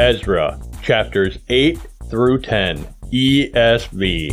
Ezra, chapters 8 through 10, ESV.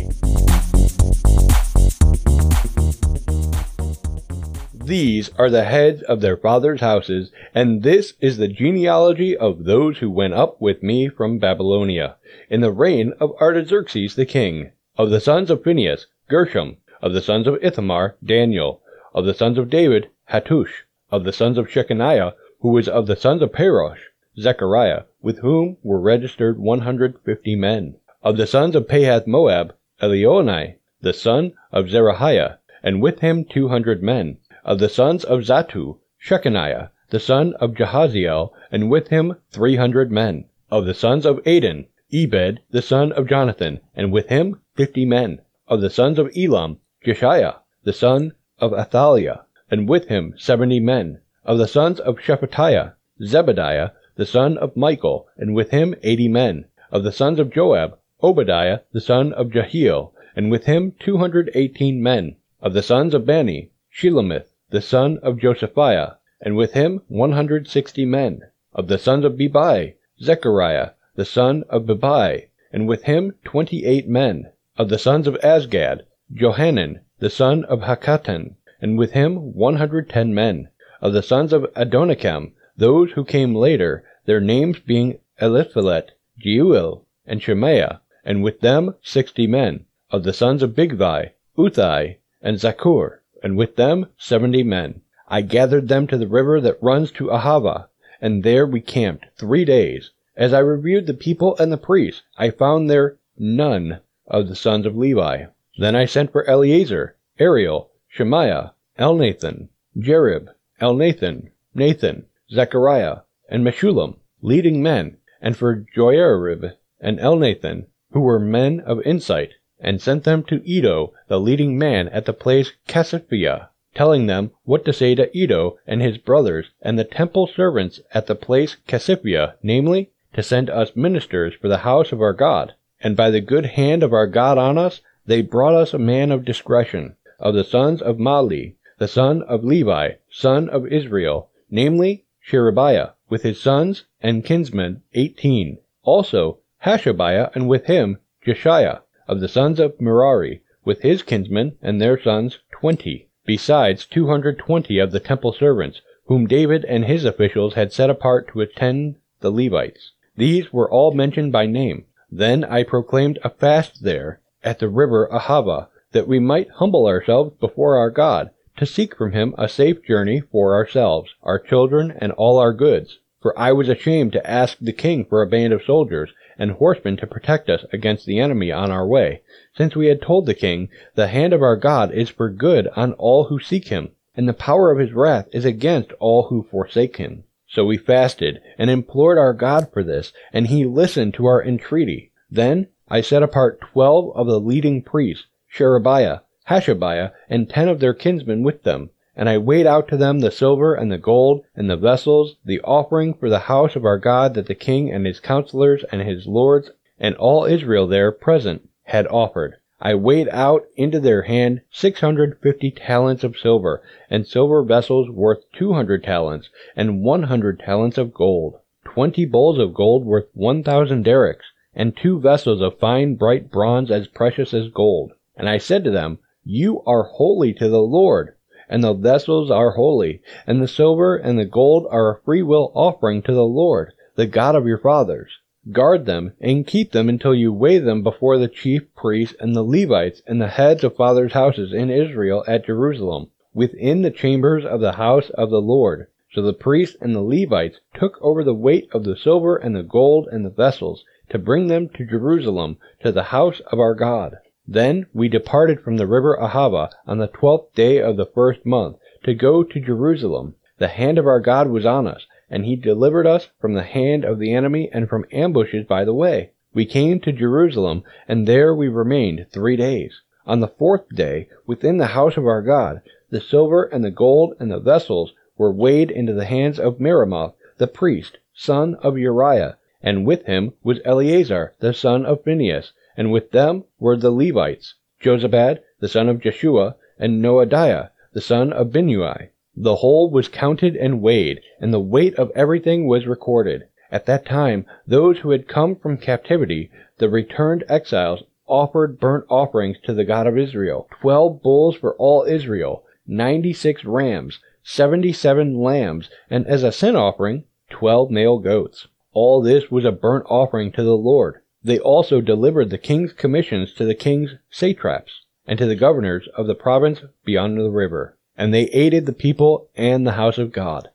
These are the heads of their fathers' houses, and this is the genealogy of those who went up with me from Babylonia, in the reign of Artaxerxes the king. Of the sons of Phinehas, Gershom. Of the sons of Ithamar, Daniel. Of the sons of David, Hattush. Of the sons of Shecaniah, who was of the sons of Parosh, Zechariah, with whom were registered 150 men. Of the sons of Pahath Moab, Elioenai, the son of Zerahiah, and with him 200 men. Of the sons of Zattu, Shecaniah, the son of Jahaziel, and with him 300 men. Of the sons of Adin, Ebed, the son of Jonathan, and with him 50 men. Of the sons of Elam, Jeshaiah, the son of Athaliah, and with him 70 men. Of the sons of Shephatiah, Zebadiah, the son of Michael, and with him 80 men. Of the sons of Joab, Obadiah, the son of Jehiel, and with him 218 men. Of the sons of Bani, Shelomith, the son of Josiphiah, and with him 160 men. Of the sons of Bebai, Zechariah, the son of Bebai, and with him 28 men. Of the sons of Azgad, Johanan, the son of Hakkatan, and with him 110 men. Of the sons of Adonikam, those who came later, their names being Eliphelet, Jeuel, and Shemaiah, and with them 60 men. Of the sons of Bigvai, Uthai, and Zaccur, and with them seventy men. I gathered them to the river that runs to Ahava, and there we camped three days. As I reviewed the people and the priests, I found there none of the sons of Levi. Then I sent for Eliezer, Ariel, Shemaiah, Elnathan, Jarib, Elnathan, Nathan, Zechariah, and Meshullam, leading men, and for Joiarib and Elnathan, who were men of insight, and sent them to Iddo, the leading man at the place Casiphia, telling them what to say to Iddo and his brothers and the temple servants at the place Casiphia, namely, to send us ministers for the house of our God. And by the good hand of our God on us, they brought us a man of discretion, of the sons of Mahli, the son of Levi, son of Israel, namely, Sherebiah, with his sons and kinsmen eighteen. Also Hashabiah, and with him Jeshaiah of the sons of Merari, with his kinsmen and their sons twenty, besides two hundred twenty of the temple servants, whom David and his officials had set apart to attend the Levites. These were all mentioned by name. Then I proclaimed a fast there, at the river Ahava, that we might humble ourselves before our God, to seek from him a safe journey for ourselves, our children, and all our goods. For I was ashamed to ask the king for a band of soldiers, and horsemen to protect us against the enemy on our way, since we had told the king, The hand of our God is for good on all who seek him, and the power of his wrath is against all who forsake him. So we fasted, and implored our God for this, and he listened to our entreaty. Then I set apart twelve of the leading priests, Sherebiah, Hashabiah, and ten of their kinsmen with them, and I weighed out to them the silver and the gold and the vessels, the offering for the house of our God that the king and his counselors and his lords and all Israel there present had offered. I weighed out into their hand six hundred fifty talents of silver, and silver vessels worth two hundred talents, and one hundred talents of gold, twenty bowls of gold worth one thousand darics, and two vessels of fine bright bronze as precious as gold. And I said to them, You are holy to the Lord and the vessels are holy, and the silver and the gold are a freewill offering to the Lord, the God of your fathers. Guard them and keep them until you weigh them before the chief priests and the Levites and the heads of fathers' houses in Israel at Jerusalem, within the chambers of the house of the Lord. So the priests and the Levites took over the weight of the silver and the gold and the vessels to bring them to Jerusalem to the house of our God. Then we departed from the river Ahava on the twelfth day of the first month to go to Jerusalem. The hand of our God was on us, and he delivered us from the hand of the enemy and from ambushes by the way. We came to Jerusalem, and there we remained three days. On the fourth day, within the house of our God, the silver and the gold and the vessels were weighed into the hands of Meremoth, the priest, son of Uriah, and with him was Eleazar, the son of Phinehas, and with them were the Levites, Jozabad the son of Jeshua, and Noadiah the son of Binnui. The whole was counted and weighed, and the weight of everything was recorded. At that time, those who had come from captivity, the returned exiles, offered burnt offerings to the God of Israel, twelve bulls for all Israel, ninety six rams, seventy seven lambs, and as a sin offering, twelve male goats. All this was a burnt offering to the Lord. They also delivered the king's commissions to the king's satraps, and to the governors of the province beyond the river. And they aided the people and the house of God.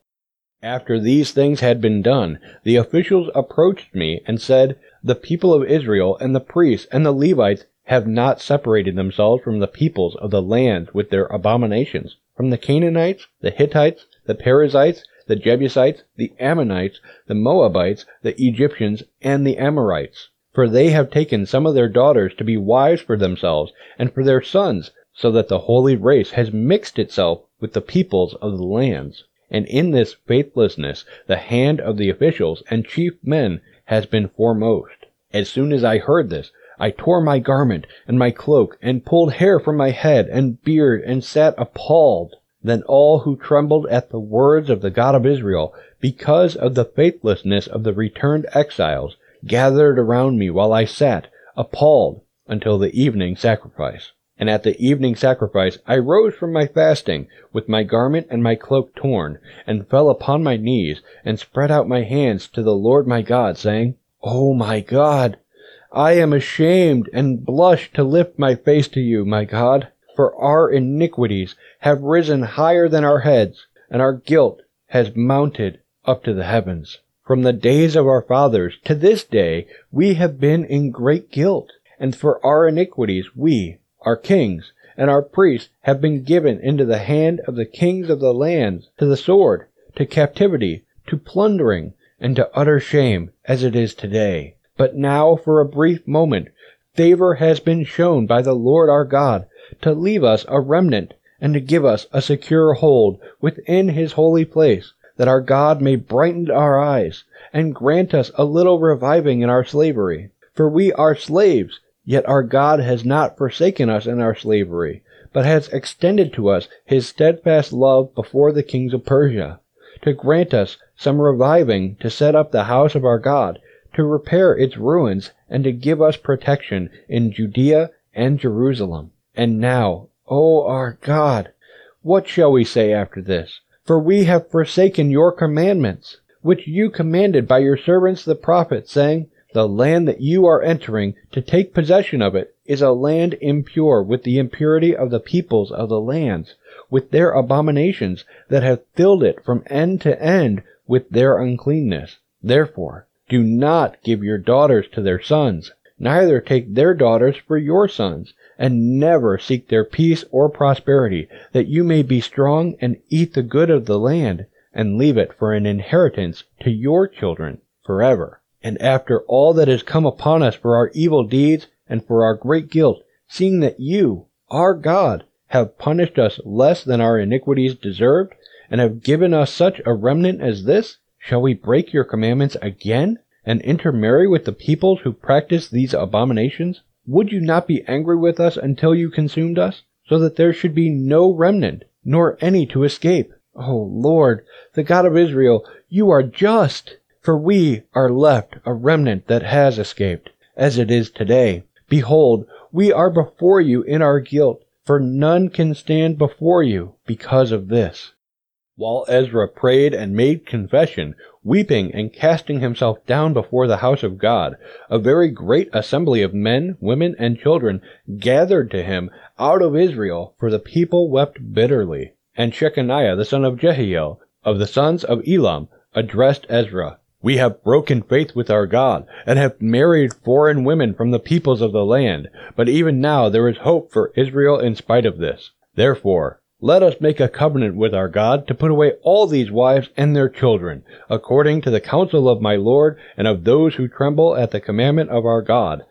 After these things had been done, the officials approached me and said, The people of Israel and the priests and the Levites have not separated themselves from the peoples of the land with their abominations, from the Canaanites, the Hittites, the Perizzites, the Jebusites, the Ammonites, the Moabites, the Egyptians, and the Amorites. For they have taken some of their daughters to be wives for themselves and for their sons, so that the holy race has mixed itself with the peoples of the lands. And in this faithlessness the hand of the officials and chief men has been foremost. As soon as I heard this, I tore my garment and my cloak, and pulled hair from my head and beard, and sat appalled. Then all who trembled at the words of the God of Israel, because of the faithlessness of the returned exiles, gathered around me while I sat, appalled, until the evening sacrifice. And at the evening sacrifice I rose from my fasting, with my garment and my cloak torn, and fell upon my knees, and spread out my hands to the Lord my God, saying, O my God, I am ashamed and blush to lift my face to you, my God, for our iniquities have risen higher than our heads, and our guilt has mounted up to the heavens. From the days of our fathers to this day we have been in great guilt, and for our iniquities we, our kings and our priests have been given into the hand of the kings of the lands, to the sword, to captivity, to plundering, and to utter shame, as it is today. But now, for a brief moment, favor has been shown by the Lord our God to leave us a remnant and to give us a secure hold within his holy place, that our God may brighten our eyes and grant us a little reviving in our slavery. For we are slaves Yet our God has not forsaken us in our slavery, but has extended to us his steadfast love before the kings of Persia, to grant us some reviving to set up the house of our God, to repair its ruins, and to give us protection in Judea and Jerusalem. And now, O our God, what shall we say after this? For we have forsaken your commandments, which you commanded by your servants the prophets, saying, the land that you are entering to take possession of it is a land impure with the impurity of the peoples of the lands, with their abominations that have filled it from end to end with their uncleanness. Therefore, do not give your daughters to their sons, neither take their daughters for your sons, and never seek their peace or prosperity, that you may be strong and eat the good of the land, and leave it for an inheritance to your children forever. And after all that has come upon us for our evil deeds and for our great guilt, seeing that you, our God, have punished us less than our iniquities deserved, and have given us such a remnant as this, shall we break your commandments again, and intermarry with the peoples who practice these abominations? Would you not be angry with us until you consumed us, so that there should be no remnant, nor any to escape? O Lord, the God of Israel, you are just! For we are left a remnant that has escaped, as it is today. Behold, we are before you in our guilt, for none can stand before you because of this. While Ezra prayed and made confession, weeping and casting himself down before the house of God, a very great assembly of men, women, and children gathered to him out of Israel, for the people wept bitterly. And Shecaniah the son of Jehiel, of the sons of Elam, addressed Ezra, we have broken faith with our God, and have married foreign women from the peoples of the land, but even now there is hope for Israel in spite of this. Therefore, let us make a covenant with our God to put away all these wives and their children, according to the counsel of my Lord and of those who tremble at the commandment of our God,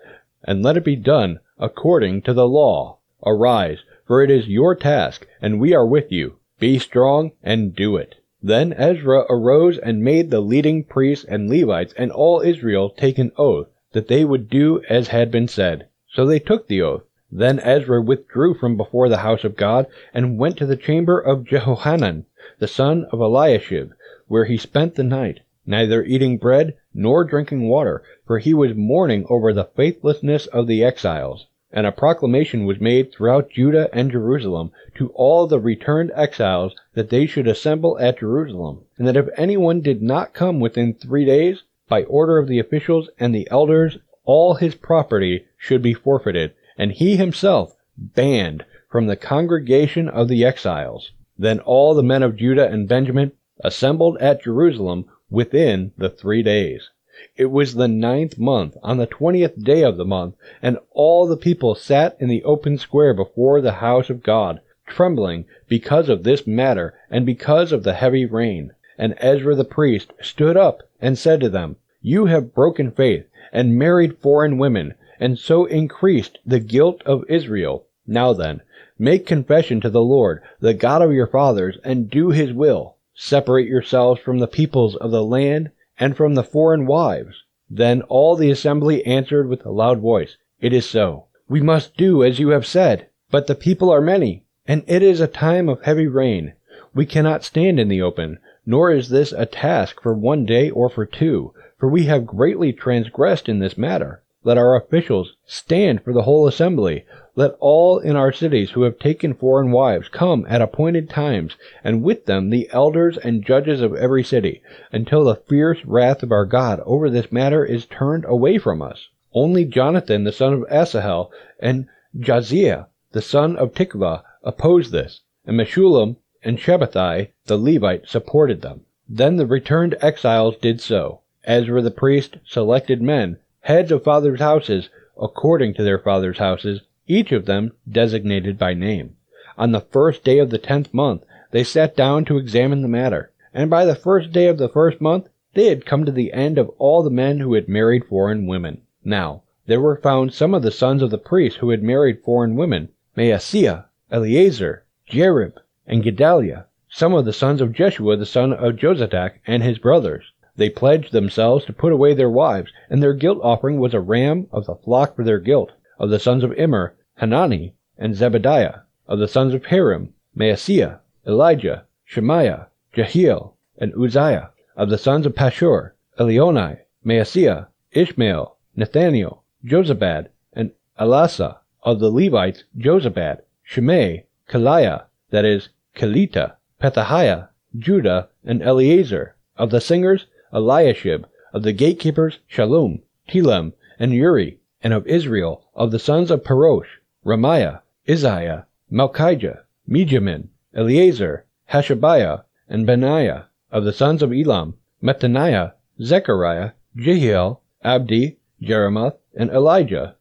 and let it be done according to the law. Arise, for it is your task, and we are with you. Be strong and do it. Then Ezra arose and made the leading priests and Levites and all Israel take an oath that they would do as had been said. So they took the oath. Then Ezra withdrew from before the house of God and went to the chamber of Jehohanan, the son of Eliashib, where he spent the night. neither eating bread nor drinking water, for he was mourning over the faithlessness of the exiles. And a proclamation was made throughout Judah and Jerusalem to all the returned exiles that they should assemble at Jerusalem, and that if anyone did not come within three days, by order of the officials and the elders, all his property should be forfeited, and he himself banned from the congregation of the exiles. Then all the men of Judah and Benjamin assembled at Jerusalem within the three days. It was the ninth month, on the twentieth day of the month, and all the people sat in the open square before the house of God, trembling because of this matter and because of the heavy rain. And Ezra the priest stood up and said to them, You have broken faith and married foreign women, and so increased the guilt of Israel. Now then, make confession to the Lord, the God of your fathers, and do his will. Separate yourselves from the peoples of the land and from the foreign wives. Then all the assembly answered with a loud voice, It is so. We must do as you have said. But the people are many, and it is a time of heavy rain. We cannot stand in the open, nor is this a task for one day or for two, for we have greatly transgressed in this matter. Let our officials stand for the whole assembly. Let all in our cities who have taken foreign wives come at appointed times, and with them the elders and judges of every city, until the fierce wrath of our God over this matter is turned away from us. Only Jonathan the son of Asahel and Jahzeiah the son of Tikvah opposed this, and Meshullam and Shabbethai the Levite supported them. Then the returned exiles did so. As Ezra the priest selected men heads of fathers' houses, according to their fathers' houses, each of them designated by name. On the first day of the tenth month, they sat down to examine the matter, and by the first day of the first month, they had come to the end of all the men who had married foreign women. Now, there were found some of the sons of the priests who had married foreign women, Maaseiah, Eliezer, Jarib, and Gedaliah, some of the sons of Jeshua the son of Jozadak and his brothers. They pledged themselves to put away their wives, and their guilt offering was a ram of the flock for their guilt. Of the sons of Immer, Hanani, and Zebadiah. Of the sons of Harim, Maaseiah, Elijah, Shemaiah, Jehiel, and Uzziah. Of the sons of Pashhur, Elioenai, Maaseiah, Ishmael, Nethanel, Jozabad, and Elasah. Of the Levites, Jozabad, Shimei, Kelaiah, that is, Kelita, Pethahiah, Judah, and Eliezer. Of the singers, Eliashib, of the gatekeepers Shallum, Telem, and Uri, and of Israel, of the sons of Parosh, Ramiah, Izziah, Malchijah, Mijamin, Eleazar, Hashabiah, and Benaiah, of the sons of Elam, Mattaniah, Zechariah, Jehiel, Abdi, Jeremoth, and Elijah,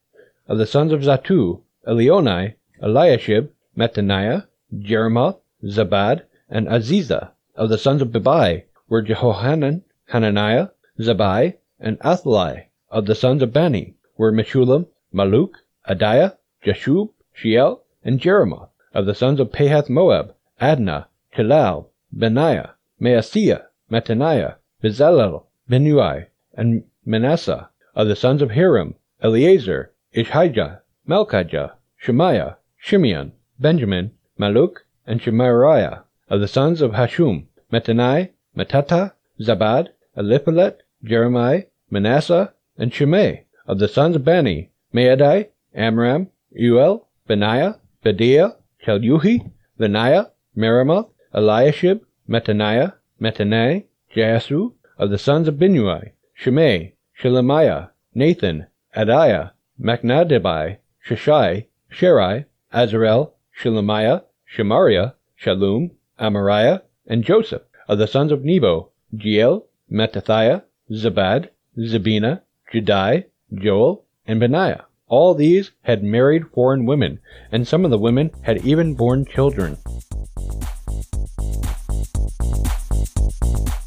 of the sons of Zattu, Elioenai, Eliashib, Mattaniah, Jeremoth, Zabad, and Aziza, of the sons of Bebai, were Jehohanan, Hananiah, Zabbai, and Athaliah. Of the sons of Bani were Meshullam, Malluch, Adaiah, Jashub, Sheal, and Jeremoth. Of the sons of Pahath Moab, Adna, Chelal, Benaiah, Maaseiah, Mattaniah, Bezalel, Binnui, and Manasseh. Of the sons of Harim, Eliezer, Isshijah, Malchijah, Shemaiah, Shimeon, Benjamin, Malluch, and Shemariah. Of the sons of Hashum, Mattenai, Mattattah, Zabad, Eliphelet, Jeremiah, Manasseh, and Shimei. Of the sons of Bani, Maadai, Amram, Uel, Benaiah, Bedeiah, Cheluhi, Benaiah, Meremoth, Eliashib, Mattaniah, Mattenai, Jaasu. Of the sons of Binnui, Shimei, Shelemiah, Nathan, Adaiah, Machnadebai, Shashai, Sharai, Azarel, Shelemiah, Shemariah, Shallum, Amariah, and Joseph. Of the sons of Nebo, Jeiel, Mattithiah, Zabad, Zebina, Jaddai, Joel, and Benaiah. All these had married foreign women, and some of the women had even borne children.